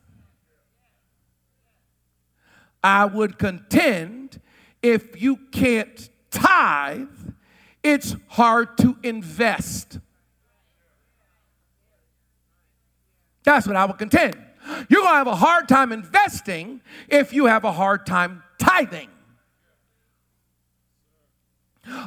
I would contend if you can't tithe, it's hard to invest. That's what I would contend. You're going to have a hard time investing if you have a hard time tithing.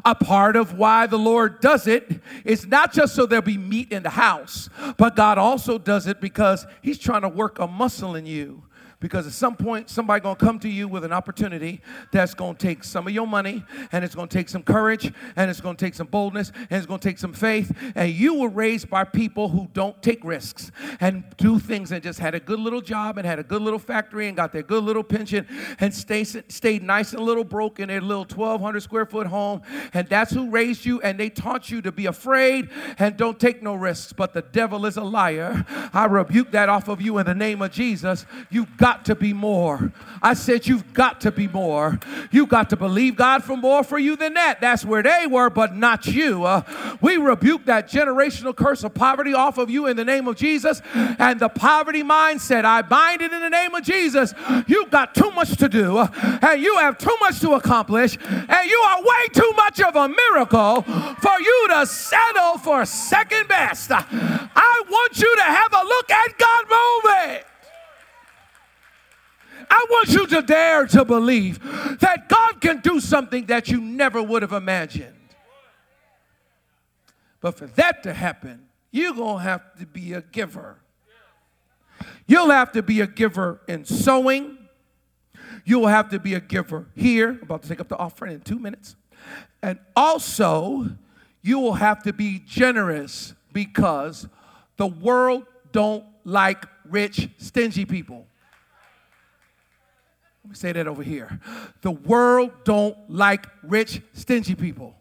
A part of why the Lord does it is not just so there'll be meat in the house, but God also does it because He's trying to work a muscle in you because at some point somebody gonna come to you with an opportunity that's gonna take some of your money and it's gonna take some courage and it's gonna take some boldness and it's gonna take some faith. And you were raised by people who don't take risks and do things and just had a good little job and had a good little factory and got their good little pension and stay, stayed nice and little broke in their little 1200 square foot home. And that's who raised you and they taught you to be afraid and don't take no risks. But the devil is a liar. I rebuke that off of you in the name of jesus. You got got to be more. I said, You've got to be more. You got to believe God for more for you than that. That's where they were, but not you. Uh, we rebuke that generational curse of poverty off of you in the name of Jesus and the poverty mindset. I bind it in the name of Jesus. You've got too much to do uh, and you have too much to accomplish and you are way too much of a miracle for you to settle for second best. I want you to have a look at God moving. I want you to dare to believe that God can do something that you never would have imagined. But for that to happen, you're going to have to be a giver. You'll have to be a giver in sowing. You'll have to be a giver here. I'm about to take up the offering in two minutes. And also, you will have to be generous because the world don't like rich, stingy people. Let me say that over here. The world don't like rich, stingy people.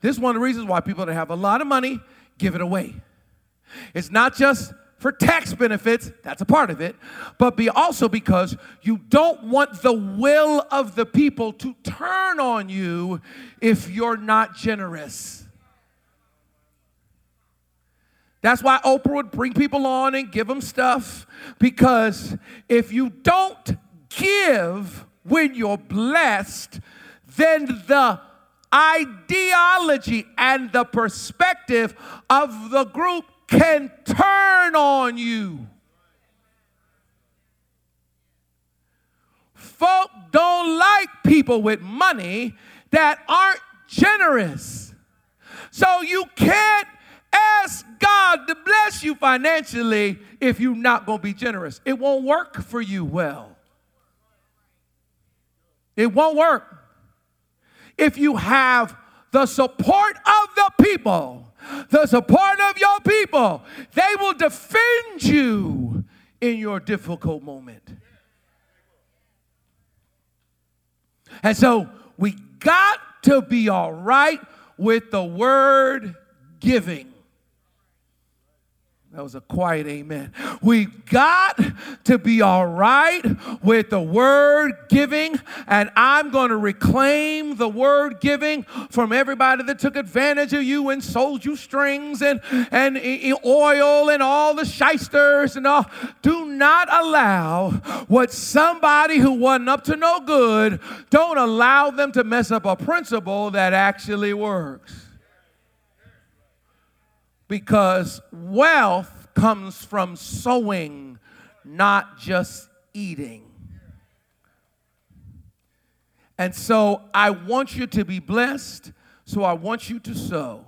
This is one of the reasons why people that have a lot of money give it away. It's not just for tax benefits, that's a part of it, but be also because you don't want the will of the people to turn on you if you're not generous. That's why Oprah would bring people on and give them stuff because if you don't give when you're blessed, then the ideology and the perspective of the group can turn on you. Folk don't like people with money that aren't generous. So you can't ask God to bless you financially if you're not going to be generous. It won't work for you well. It won't work. If you have the support of the people, the support of your people, they will defend you in your difficult moment. And so we got to be all right with the word giving. That was a quiet amen. We've got to be all right with the word giving, and I'm going to reclaim the word giving from everybody that took advantage of you and sold you strings and, and oil and all the shysters and all. Do not allow what somebody who wasn't up to no good, don't allow them to mess up a principle that actually works because wealth comes from sowing, not just eating. And so I want you to be blessed, so I want you to sow.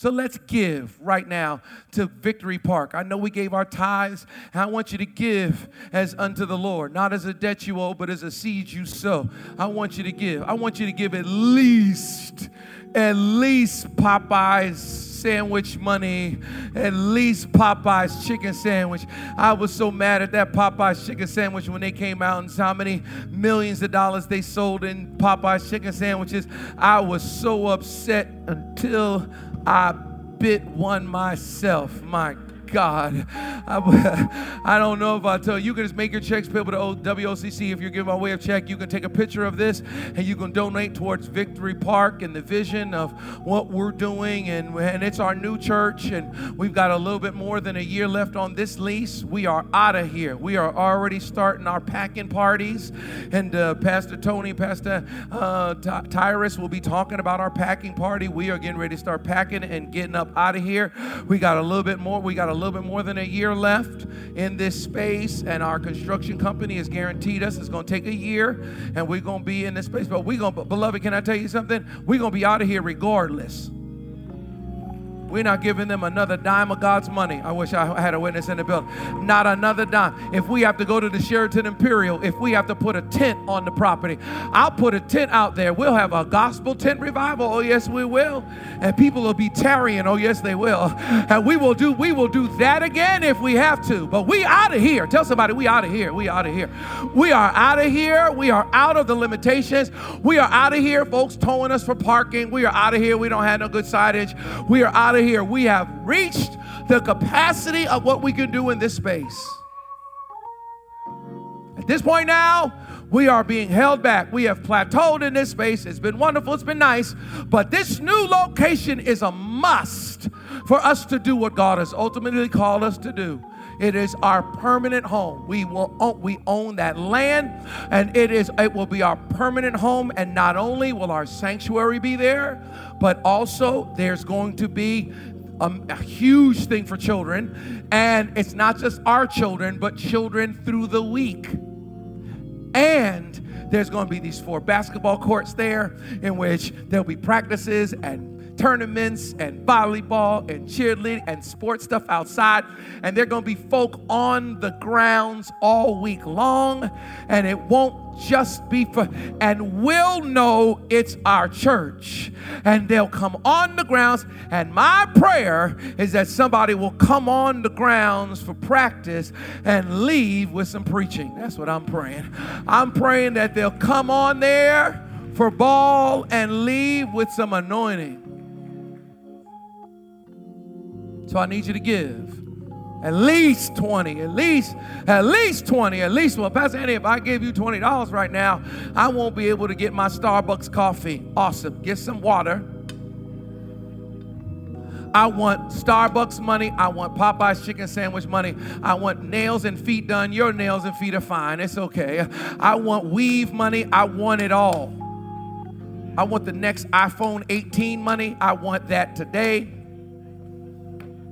So let's give right now to Victory Park. I know we gave our tithes, and I want you to give as unto the Lord, not as a debt you owe, but as a seed you sow. I want you to give. I want you to give at least, at least Popeye's sandwich money, at least Popeye's chicken sandwich. I was so mad at that Popeye's chicken sandwich when they came out and how many millions of dollars they sold in Popeye's chicken sandwiches. I was so upset until I bit one myself. My God. I, I don't know if I tell you, you can just make your checks payable to WOCC. If you're giving way of check, you can take a picture of this and you can donate towards Victory Park and the vision of what we're doing. And, and it's our new church, and we've got a little bit more than a year left on this lease. We are out of here. We are already starting our packing parties. And uh, Pastor Tony, Pastor uh, Tyrus will be talking about our packing party. We are getting ready to start packing and getting up out of here. We got a little bit more. We got a little bit more than a year left in this space, and our construction company has guaranteed us it's going to take a year, and we're going to be in this space. But we're going, to beloved, can I tell you something? We're going to be out of here regardless. We're not giving them another dime of God's money. I wish I had a witness in the building. Not another dime. If we have to go to the Sheraton Imperial, if we have to put a tent on the property, I'll put a tent out there. We'll have a gospel tent revival. Oh yes, we will. And people will be tarrying. Oh yes, they will. And we will do we will do that again if we have to. But we out of here. Tell somebody we out of here. We out of here. We are out of here. We are out of the limitations. We are out of here. Folks towing us for parking. We are out of here. We don't have no good signage. We are out of here. We have reached the capacity of what we can do in this space. At this point now, we are being held back. We have plateaued in this space. It's been wonderful, it's been nice, but this new location is a must for us to do what God has ultimately called us to do. It is our permanent home. We will own, we own that land, and it is it will be our permanent home. And not only will our sanctuary be there, but also there's going to be a, a, huge thing for children. And it's not just our children, but children through the week. And there's going to be these four basketball courts there in which there'll be practices and tournaments and volleyball and cheerleading and sports stuff outside. And there are going to be folk on the grounds all week long. And it won't just be for, and we'll know it's our church. And they'll come on the grounds. And my prayer is that somebody will come on the grounds for practice and leave with some preaching. That's what I'm praying. I'm praying that they'll come on there for ball and leave with some anointing. So I need you to give at least 20, at least, at least 20, at least. Well, Pastor Andy, if I gave you $20 right now, I won't be able to get my Starbucks coffee. Awesome. Get some water. I want Starbucks money. I want Popeye's chicken sandwich money. I want nails and feet done. Your nails and feet are fine. It's okay. I want weave money. I want it all. I want the next iPhone 18 money. I want that today.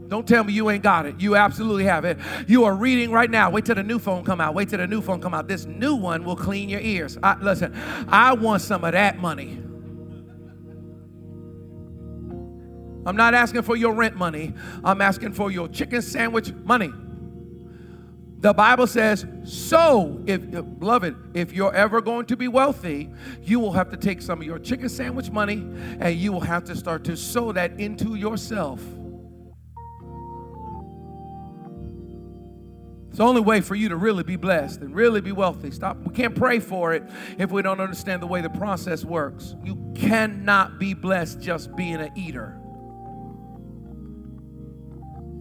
Don't tell me you ain't got it. You absolutely have it. You are reading right now. Wait till the new phone come out. Wait till the new phone come out. This new one will clean your ears. I, listen, I want some of that money. I'm not asking for your rent money. I'm asking for your chicken sandwich money. The Bible says, so if uh, beloved, if you're ever going to be wealthy, you will have to take some of your chicken sandwich money and you will have to start to sow that into yourself. It's the only way for you to really be blessed and really be wealthy. Stop. We can't pray for it if we don't understand the way the process works. You cannot be blessed just being an eater.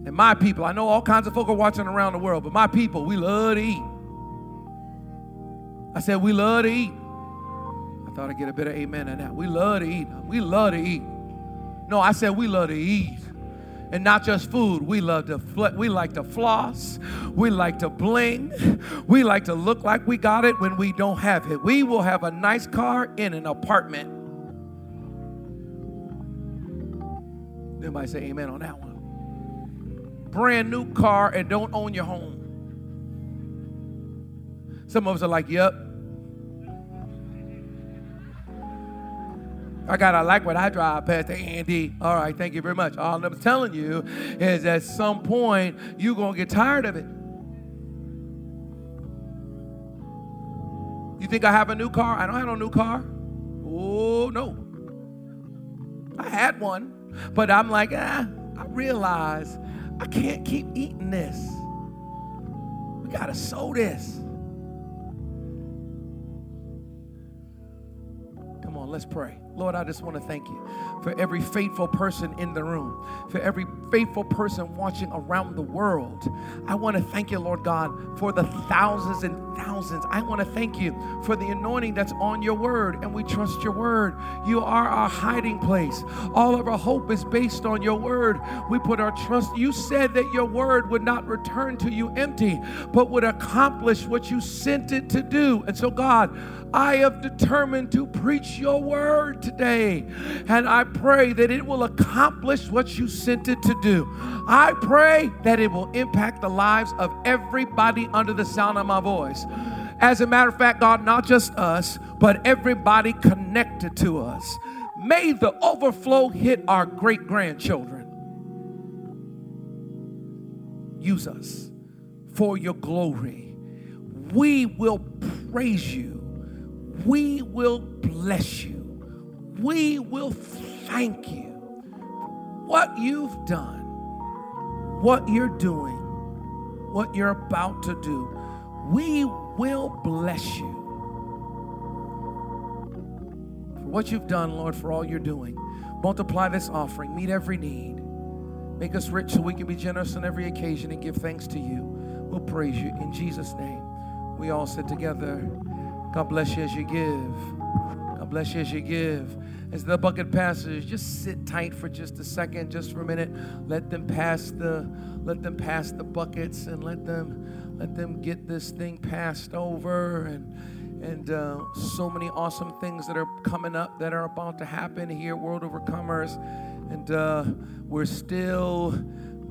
And my people, I know all kinds of folk are watching around the world, but my people, we love to eat. I said, we love to eat. I thought I'd get a better amen on that. We love to eat. We love to eat. No, I said, we love to eat and not just food. We love to fl- we like to floss. We like to bling. We like to look like we got it when we don't have it. We will have a nice car in an apartment. Everybody say amen on that one. Brand new car and don't own your home. Some of us are like, yep, I gotta like what I drive, Pastor Andy. All right, thank you very much. All I'm telling you is at some point you're gonna get tired of it. You think I have a new car? I don't have no new car. Oh no. I had one, but I'm like, ah, I realize I can't keep eating this. We gotta sow this. Come on, let's pray. Lord, I just want to thank you for every faithful person in the room, for every faithful person watching around the world. I want to thank you, Lord God, for the thousands and thousands. I want to thank you for the anointing that's on your word, and we trust your word. You are our hiding place. All of our hope is based on your word. We put our trust. You said that your word would not return to you empty, but would accomplish what you sent it to do. And so, God, I have determined to preach your word today. And I pray that it will accomplish what you sent it to do. I pray that it will impact the lives of everybody under the sound of my voice. As a matter of fact, God, not just us, but everybody connected to us. May the overflow hit our great grandchildren. Use us for your glory. We will praise you. We will bless you. We will thank you. What you've done, what you're doing, what you're about to do, we will bless you. For what you've done, Lord, for all you're doing. Multiply this offering, meet every need. Make us rich so we can be generous on every occasion and give thanks to you. We'll praise you in Jesus' name. We all sit together. God bless you as you give. Bless you as you give. As the bucket passes, just sit tight for just a second, just for a minute. Let them pass the let them pass the buckets and let them let them get this thing passed over and and uh, so many awesome things that are coming up that are about to happen here, World Overcomers, and uh, we're still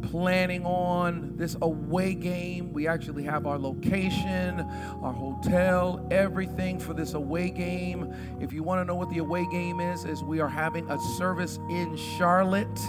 planning on this away game. We actually have our location, our hotel, everything for this away game. If you want to know what the away game is, is we are having a service in Charlotte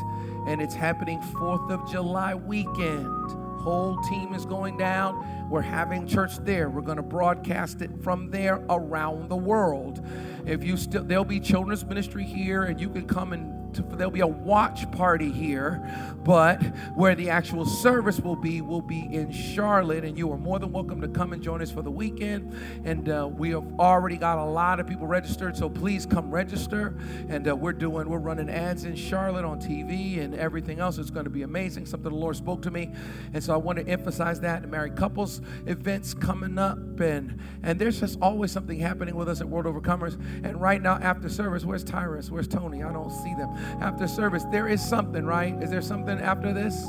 and it's happening 4th of July weekend. Whole team is going down. We're having church there. We're going to broadcast it from there around the world. If you still there'll be children's ministry here and you can come and to, there'll be a watch party here, but where the actual service will be will be in Charlotte, and you are more than welcome to come and join us for the weekend. And uh, we have already got a lot of people registered, so please come register. And uh, we're doing we're running ads in Charlotte on TV and everything else. It's going to be amazing. Something the Lord spoke to me, and so I want to emphasize that. The married couples events coming up, and and there's just always something happening with us at World Overcomers. And right now after service, where's Tyrus? Where's Tony? I don't see them after service. There is something, right? Is there something after this?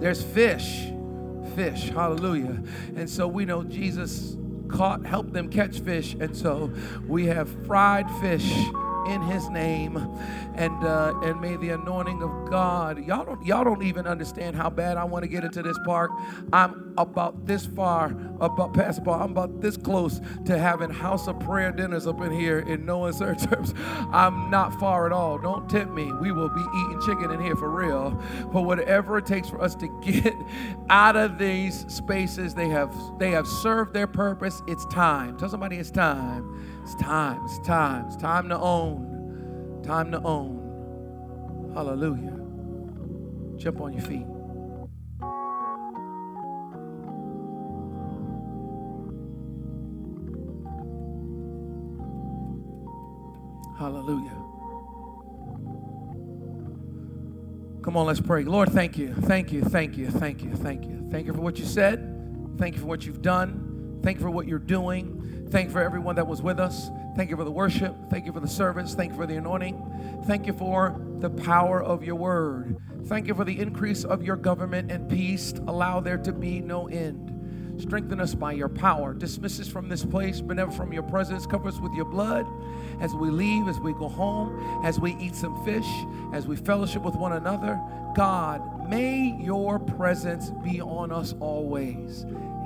There's fish. Fish. Hallelujah. And so we know Jesus caught, helped them catch fish. And so we have fried fish in his name. And uh, and may the anointing of God y'all don't y'all don't even understand how bad I want to get into this park. I'm about this far about past bar I'm about this close to having house of prayer dinners up in here in no uncertain terms. I'm not far at all. Don't tempt me. We will be eating chicken in here for real. But whatever it takes for us to get out of these spaces they have they have served their purpose. It's time. Tell somebody it's time it's time, it's time, it's time to own. Time to own. Hallelujah. Jump on your feet. Hallelujah. Come on, let's pray. Lord, thank you. Thank you. Thank you. Thank you. Thank you. Thank you for what you said. Thank you for what you've done. Thank you for what you're doing. Thank you for everyone that was with us. Thank you for the worship. Thank you for the service. Thank you for the anointing. Thank you for the power of your word. Thank you for the increase of your government and peace. Allow there to be no end. Strengthen us by your power. Dismiss us from this place, but never from your presence. Cover us with your blood as we leave, as we go home, as we eat some fish, as we fellowship with one another. God, may your presence be on us always.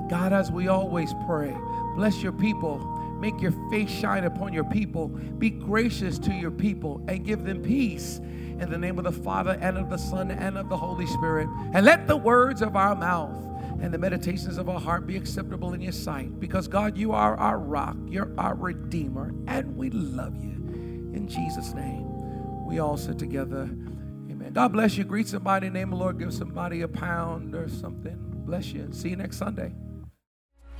God, as we always pray, bless your people. Make your face shine upon your people. Be gracious to your people and give them peace. In the name of the Father and of the Son and of the Holy Spirit. And let the words of our mouth and the meditations of our heart be acceptable in your sight. Because God, you are our rock, you're our Redeemer, and we love you. In Jesus' name, we all sit together. Amen. God bless you. Greet somebody in the name of the Lord. Give somebody a pound or something. Bless you. See you next Sunday.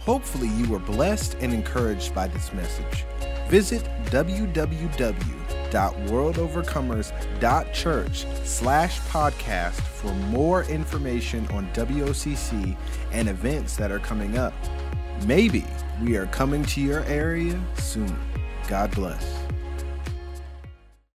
Hopefully, you were blessed and encouraged by this message. Visit www.worldovercomers.church slash podcast for more information on WOCC and events that are coming up. Maybe we are coming to your area soon. God bless.